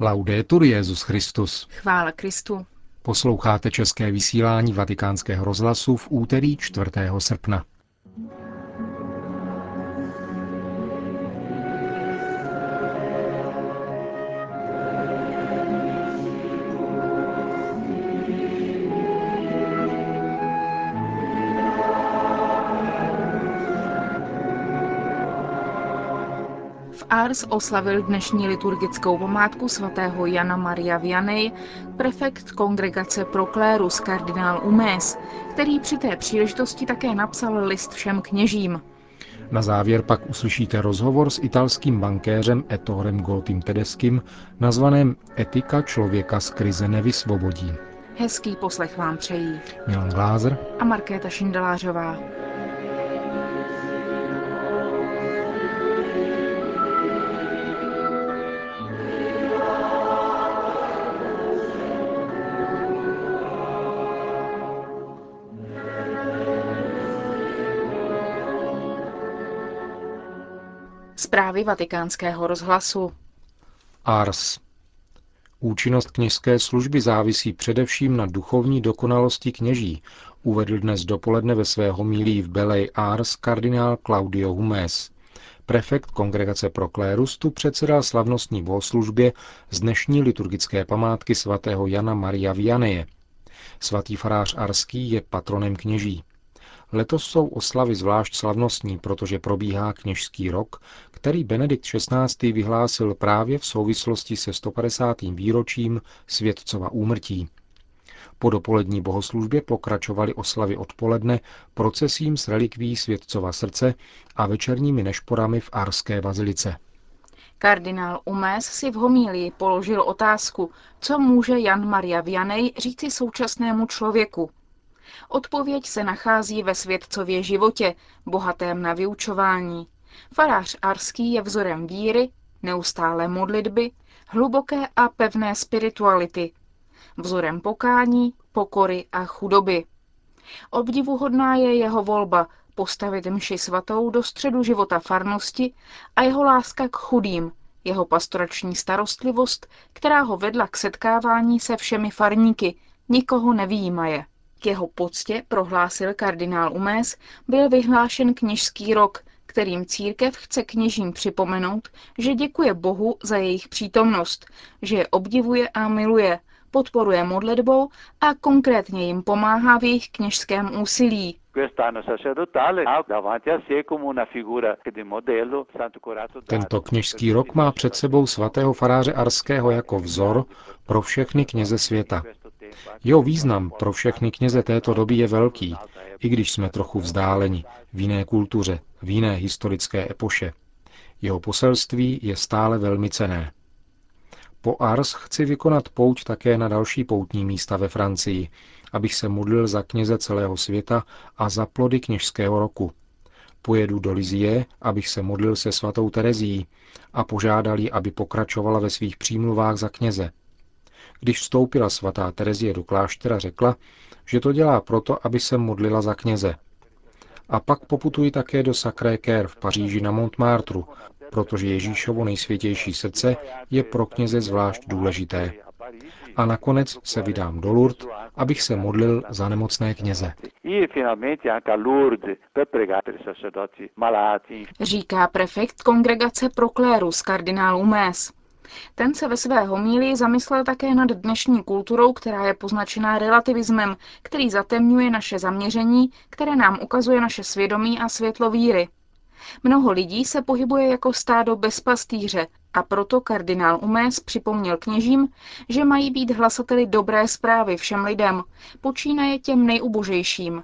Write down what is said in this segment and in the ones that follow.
Laudetur Jezus Christus. Chvála Kristu. Posloucháte české vysílání Vatikánského rozhlasu v úterý 4. srpna. Ars oslavil dnešní liturgickou památku svatého Jana Maria Vianney, prefekt kongregace Proclérus kardinál Umés, který při té příležitosti také napsal list všem kněžím. Na závěr pak uslyšíte rozhovor s italským bankéřem Ettorem Goltim Tedeským, nazvaném Etika člověka z krize nevysvobodí. Hezký poslech vám přejí Milan Glázer a Markéta Šindelářová. Zprávy vatikánského rozhlasu. Ars. Účinnost kněžské služby závisí především na duchovní dokonalosti kněží, uvedl dnes dopoledne ve své homílí v Belej Ars kardinál Claudio Humes. Prefekt kongregace pro klérus tu předsedal slavnostní bohoslužbě z dnešní liturgické památky svatého Jana Maria Vianeje. Svatý farář Arský je patronem kněží. Letos jsou oslavy zvlášť slavnostní, protože probíhá kněžský rok, který Benedikt XVI. vyhlásil právě v souvislosti se 150. výročím světcova úmrtí. Po dopolední bohoslužbě pokračovaly oslavy odpoledne procesím s relikví světcova srdce a večerními nešporami v Arské bazilice. Kardinál Umés si v homílii položil otázku, co může Jan Maria Vianney říci současnému člověku, Odpověď se nachází ve světcově životě, bohatém na vyučování. Farář Arský je vzorem víry, neustále modlitby, hluboké a pevné spirituality, vzorem pokání, pokory a chudoby. Obdivuhodná je jeho volba postavit mši svatou do středu života farnosti a jeho láska k chudým, jeho pastorační starostlivost, která ho vedla k setkávání se všemi farníky, nikoho nevýjímaje. K jeho poctě, prohlásil kardinál Umés, byl vyhlášen kněžský rok, kterým církev chce kněžím připomenout, že děkuje Bohu za jejich přítomnost, že je obdivuje a miluje, podporuje modlitbou a konkrétně jim pomáhá v jejich kněžském úsilí. Tento kněžský rok má před sebou svatého faráře Arského jako vzor pro všechny kněze světa. Jeho význam pro všechny kněze této doby je velký, i když jsme trochu vzdáleni v jiné kultuře, v jiné historické epoše. Jeho poselství je stále velmi cené. Po Ars chci vykonat pouť také na další poutní místa ve Francii, abych se modlil za kněze celého světa a za plody kněžského roku. Pojedu do Lizie, abych se modlil se svatou Terezí a požádal ji, aby pokračovala ve svých přímluvách za kněze. Když vstoupila svatá Terezie do kláštera, řekla, že to dělá proto, aby se modlila za kněze. A pak poputuji také do Sacré Cœur v Paříži na Montmartru, protože Ježíšovo nejsvětější srdce je pro kněze zvlášť důležité. A nakonec se vydám do Lourdes, abych se modlil za nemocné kněze. Říká prefekt kongregace Proclérus kardinál Umés. Ten se ve své homílii zamyslel také nad dnešní kulturou, která je poznačená relativismem, který zatemňuje naše zaměření, které nám ukazuje naše svědomí a světlo víry. Mnoho lidí se pohybuje jako stádo bez pastýře a proto kardinál Umés připomněl kněžím, že mají být hlasateli dobré zprávy všem lidem, počínaje těm nejubožejším.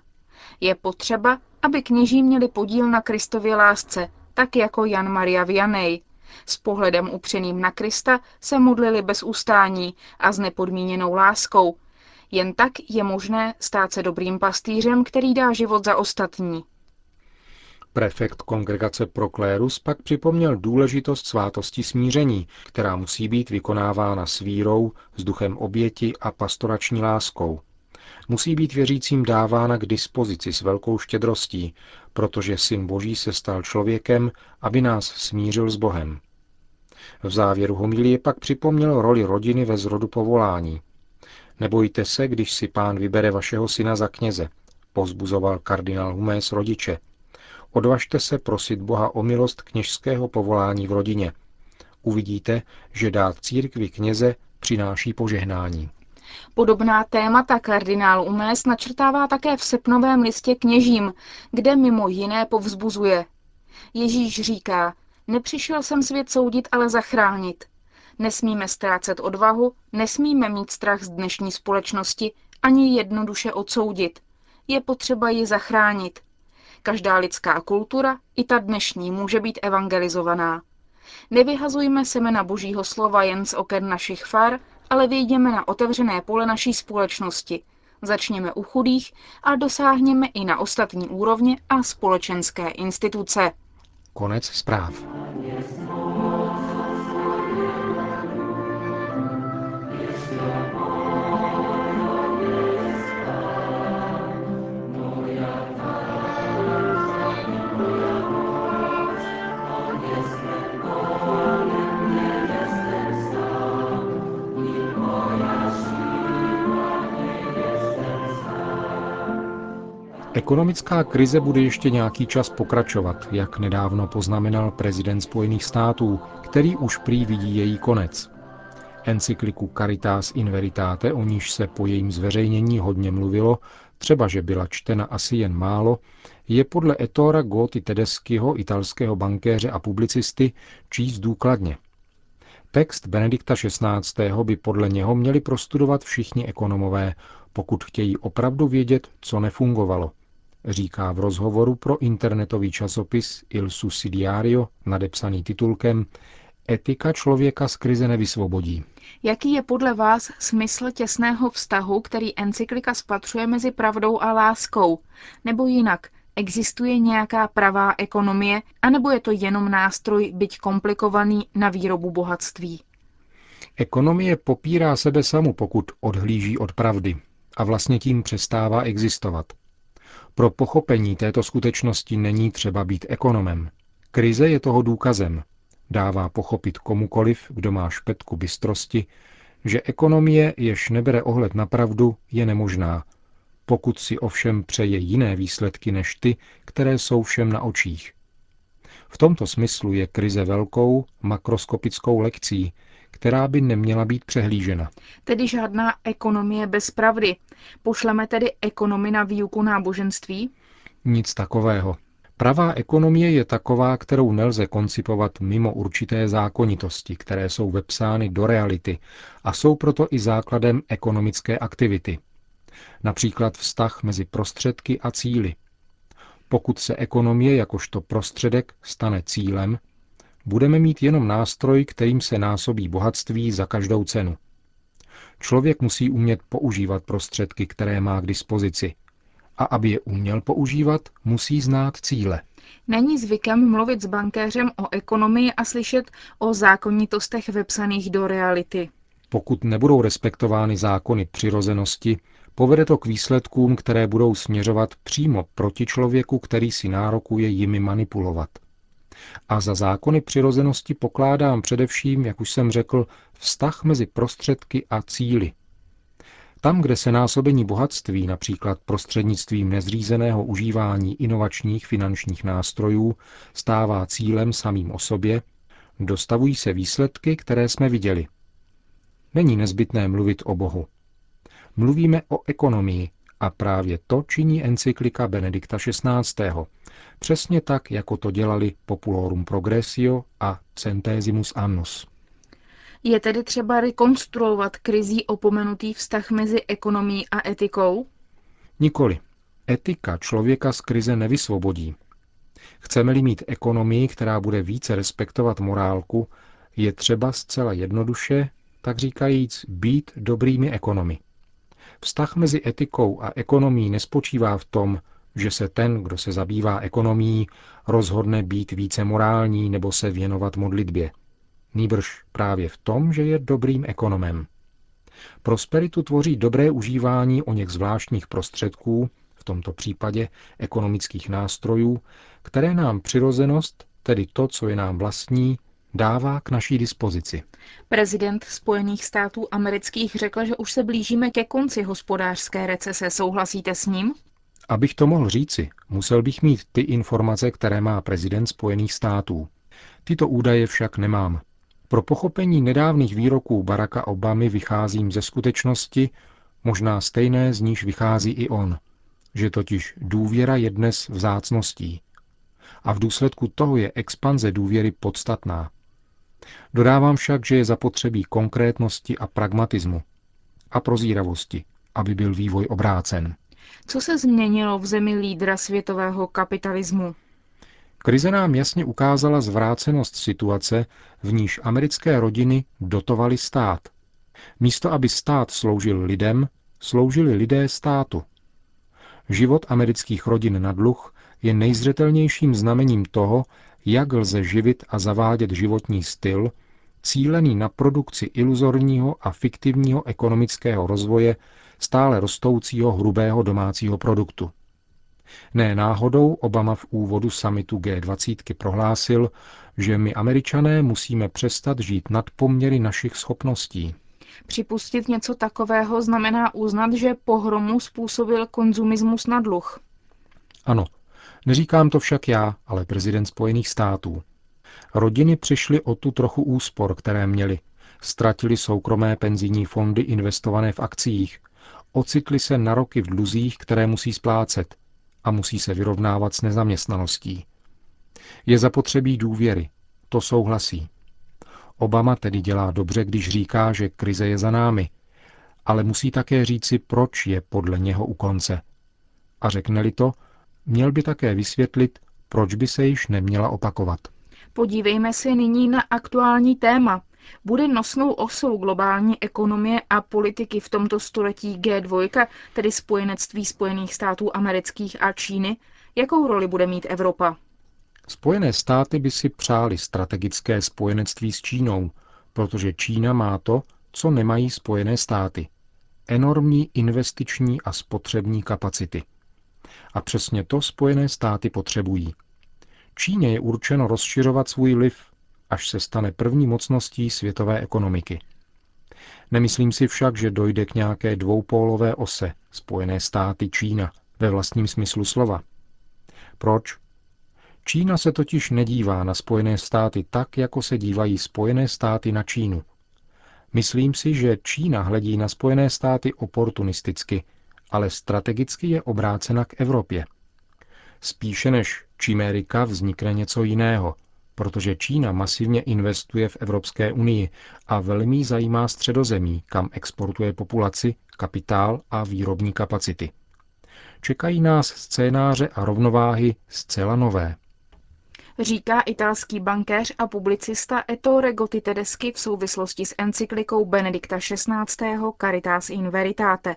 Je potřeba, aby kněží měli podíl na Kristově lásce, tak jako Jan Maria Vianney, s pohledem upřeným na Krista se modlili bez ustání a s nepodmíněnou láskou. Jen tak je možné stát se dobrým pastýřem, který dá život za ostatní. Prefekt kongregace Proklérus pak připomněl důležitost svátosti smíření, která musí být vykonávána s vírou, s duchem oběti a pastorační láskou. Musí být věřícím dávána k dispozici s velkou štědrostí, protože Syn Boží se stal člověkem, aby nás smířil s Bohem. V závěru homilie pak připomněl roli rodiny ve zrodu povolání. Nebojte se, když si pán vybere vašeho syna za kněze, pozbuzoval kardinál Humés rodiče. Odvažte se prosit Boha o milost kněžského povolání v rodině. Uvidíte, že dát církvi kněze přináší požehnání. Podobná témata kardinál Umés načrtává také v sepnovém listě kněžím, kde mimo jiné povzbuzuje. Ježíš říká, nepřišel jsem svět soudit, ale zachránit. Nesmíme ztrácet odvahu, nesmíme mít strach z dnešní společnosti, ani jednoduše odsoudit. Je potřeba ji zachránit. Každá lidská kultura, i ta dnešní, může být evangelizovaná. Nevyhazujme semena božího slova jen z oken našich far, ale vyjdeme na otevřené pole naší společnosti. Začněme u chudých a dosáhněme i na ostatní úrovně a společenské instituce. Konec zpráv. Ekonomická krize bude ještě nějaký čas pokračovat, jak nedávno poznamenal prezident Spojených států, který už prý vidí její konec. Encykliku Caritas in Veritate, o níž se po jejím zveřejnění hodně mluvilo, třeba že byla čtena asi jen málo, je podle Etora Goti Tedeskyho, italského bankéře a publicisty, číst důkladně. Text Benedikta XVI. by podle něho měli prostudovat všichni ekonomové, pokud chtějí opravdu vědět, co nefungovalo – říká v rozhovoru pro internetový časopis Il Sussidiario, nadepsaný titulkem Etika člověka z krize nevysvobodí. Jaký je podle vás smysl těsného vztahu, který encyklika spatřuje mezi pravdou a láskou? Nebo jinak, existuje nějaká pravá ekonomie, anebo je to jenom nástroj, byť komplikovaný, na výrobu bohatství? Ekonomie popírá sebe samu, pokud odhlíží od pravdy a vlastně tím přestává existovat. Pro pochopení této skutečnosti není třeba být ekonomem. Krize je toho důkazem. Dává pochopit komukoliv, kdo má špetku bystrosti, že ekonomie, jež nebere ohled na pravdu, je nemožná, pokud si ovšem přeje jiné výsledky než ty, které jsou všem na očích. V tomto smyslu je krize velkou makroskopickou lekcí, která by neměla být přehlížena. Tedy žádná ekonomie bez pravdy. Pošleme tedy ekonomy na výuku náboženství? Nic takového. Pravá ekonomie je taková, kterou nelze koncipovat mimo určité zákonitosti, které jsou vepsány do reality a jsou proto i základem ekonomické aktivity. Například vztah mezi prostředky a cíly. Pokud se ekonomie jakožto prostředek stane cílem, budeme mít jenom nástroj, kterým se násobí bohatství za každou cenu. Člověk musí umět používat prostředky, které má k dispozici. A aby je uměl používat, musí znát cíle. Není zvykem mluvit s bankéřem o ekonomii a slyšet o zákonitostech vepsaných do reality. Pokud nebudou respektovány zákony přirozenosti, povede to k výsledkům, které budou směřovat přímo proti člověku, který si nárokuje jimi manipulovat. A za zákony přirozenosti pokládám především, jak už jsem řekl, vztah mezi prostředky a cíly. Tam, kde se násobení bohatství, například prostřednictvím nezřízeného užívání inovačních finančních nástrojů, stává cílem samým o sobě, dostavují se výsledky, které jsme viděli. Není nezbytné mluvit o Bohu. Mluvíme o ekonomii a právě to činí encyklika Benedikta XVI. Přesně tak, jako to dělali Populorum Progressio a Centesimus Annus. Je tedy třeba rekonstruovat krizí opomenutý vztah mezi ekonomií a etikou? Nikoli. Etika člověka z krize nevysvobodí. Chceme-li mít ekonomii, která bude více respektovat morálku, je třeba zcela jednoduše, tak říkajíc, být dobrými ekonomy. Vztah mezi etikou a ekonomí nespočívá v tom, že se ten, kdo se zabývá ekonomií, rozhodne být více morální nebo se věnovat modlitbě. Nýbrž právě v tom, že je dobrým ekonomem. Prosperitu tvoří dobré užívání o něch zvláštních prostředků, v tomto případě ekonomických nástrojů, které nám přirozenost, tedy to, co je nám vlastní, dává k naší dispozici. Prezident Spojených států amerických řekl, že už se blížíme ke konci hospodářské recese. Souhlasíte s ním? Abych to mohl říci, musel bych mít ty informace, které má prezident Spojených států. Tyto údaje však nemám. Pro pochopení nedávných výroků Baracka Obamy vycházím ze skutečnosti, možná stejné z níž vychází i on, že totiž důvěra je dnes vzácností. A v důsledku toho je expanze důvěry podstatná. Dodávám však, že je zapotřebí konkrétnosti a pragmatismu a prozíravosti, aby byl vývoj obrácen. Co se změnilo v zemi lídra světového kapitalismu? Krize nám jasně ukázala zvrácenost situace, v níž americké rodiny dotovaly stát. Místo, aby stát sloužil lidem, sloužili lidé státu. Život amerických rodin na dluh je nejzřetelnějším znamením toho, jak lze živit a zavádět životní styl, cílený na produkci iluzorního a fiktivního ekonomického rozvoje stále rostoucího hrubého domácího produktu. Ne náhodou Obama v úvodu samitu G20 prohlásil, že my američané musíme přestat žít nad poměry našich schopností. Připustit něco takového znamená uznat, že pohromu způsobil konzumismus na dluh. Ano, neříkám to však já, ale prezident Spojených států. Rodiny přišly o tu trochu úspor, které měly. Ztratili soukromé penzijní fondy investované v akcích. Ocitli se na roky v dluzích, které musí splácet a musí se vyrovnávat s nezaměstnaností. Je zapotřebí důvěry. To souhlasí. Obama tedy dělá dobře, když říká, že krize je za námi, ale musí také říci, proč je podle něho u konce. A řekne-li to, měl by také vysvětlit, proč by se již neměla opakovat. Podívejme se nyní na aktuální téma. Bude nosnou osou globální ekonomie a politiky v tomto století G2, tedy spojenectví Spojených států amerických a Číny? Jakou roli bude mít Evropa? Spojené státy by si přáli strategické spojenectví s Čínou, protože Čína má to, co nemají Spojené státy. Enormní investiční a spotřební kapacity. A přesně to Spojené státy potřebují. Číně je určeno rozšiřovat svůj vliv, až se stane první mocností světové ekonomiky. Nemyslím si však, že dojde k nějaké dvoupólové ose Spojené státy Čína ve vlastním smyslu slova. Proč? Čína se totiž nedívá na Spojené státy tak, jako se dívají Spojené státy na Čínu. Myslím si, že Čína hledí na Spojené státy oportunisticky, ale strategicky je obrácena k Evropě. Spíše než čimérika vznikne něco jiného, protože Čína masivně investuje v Evropské unii a velmi zajímá středozemí, kam exportuje populaci, kapitál a výrobní kapacity. Čekají nás scénáře a rovnováhy zcela nové říká italský bankéř a publicista Ettore Gotti Tedeschi v souvislosti s encyklikou Benedikta XVI. Caritas in Veritate.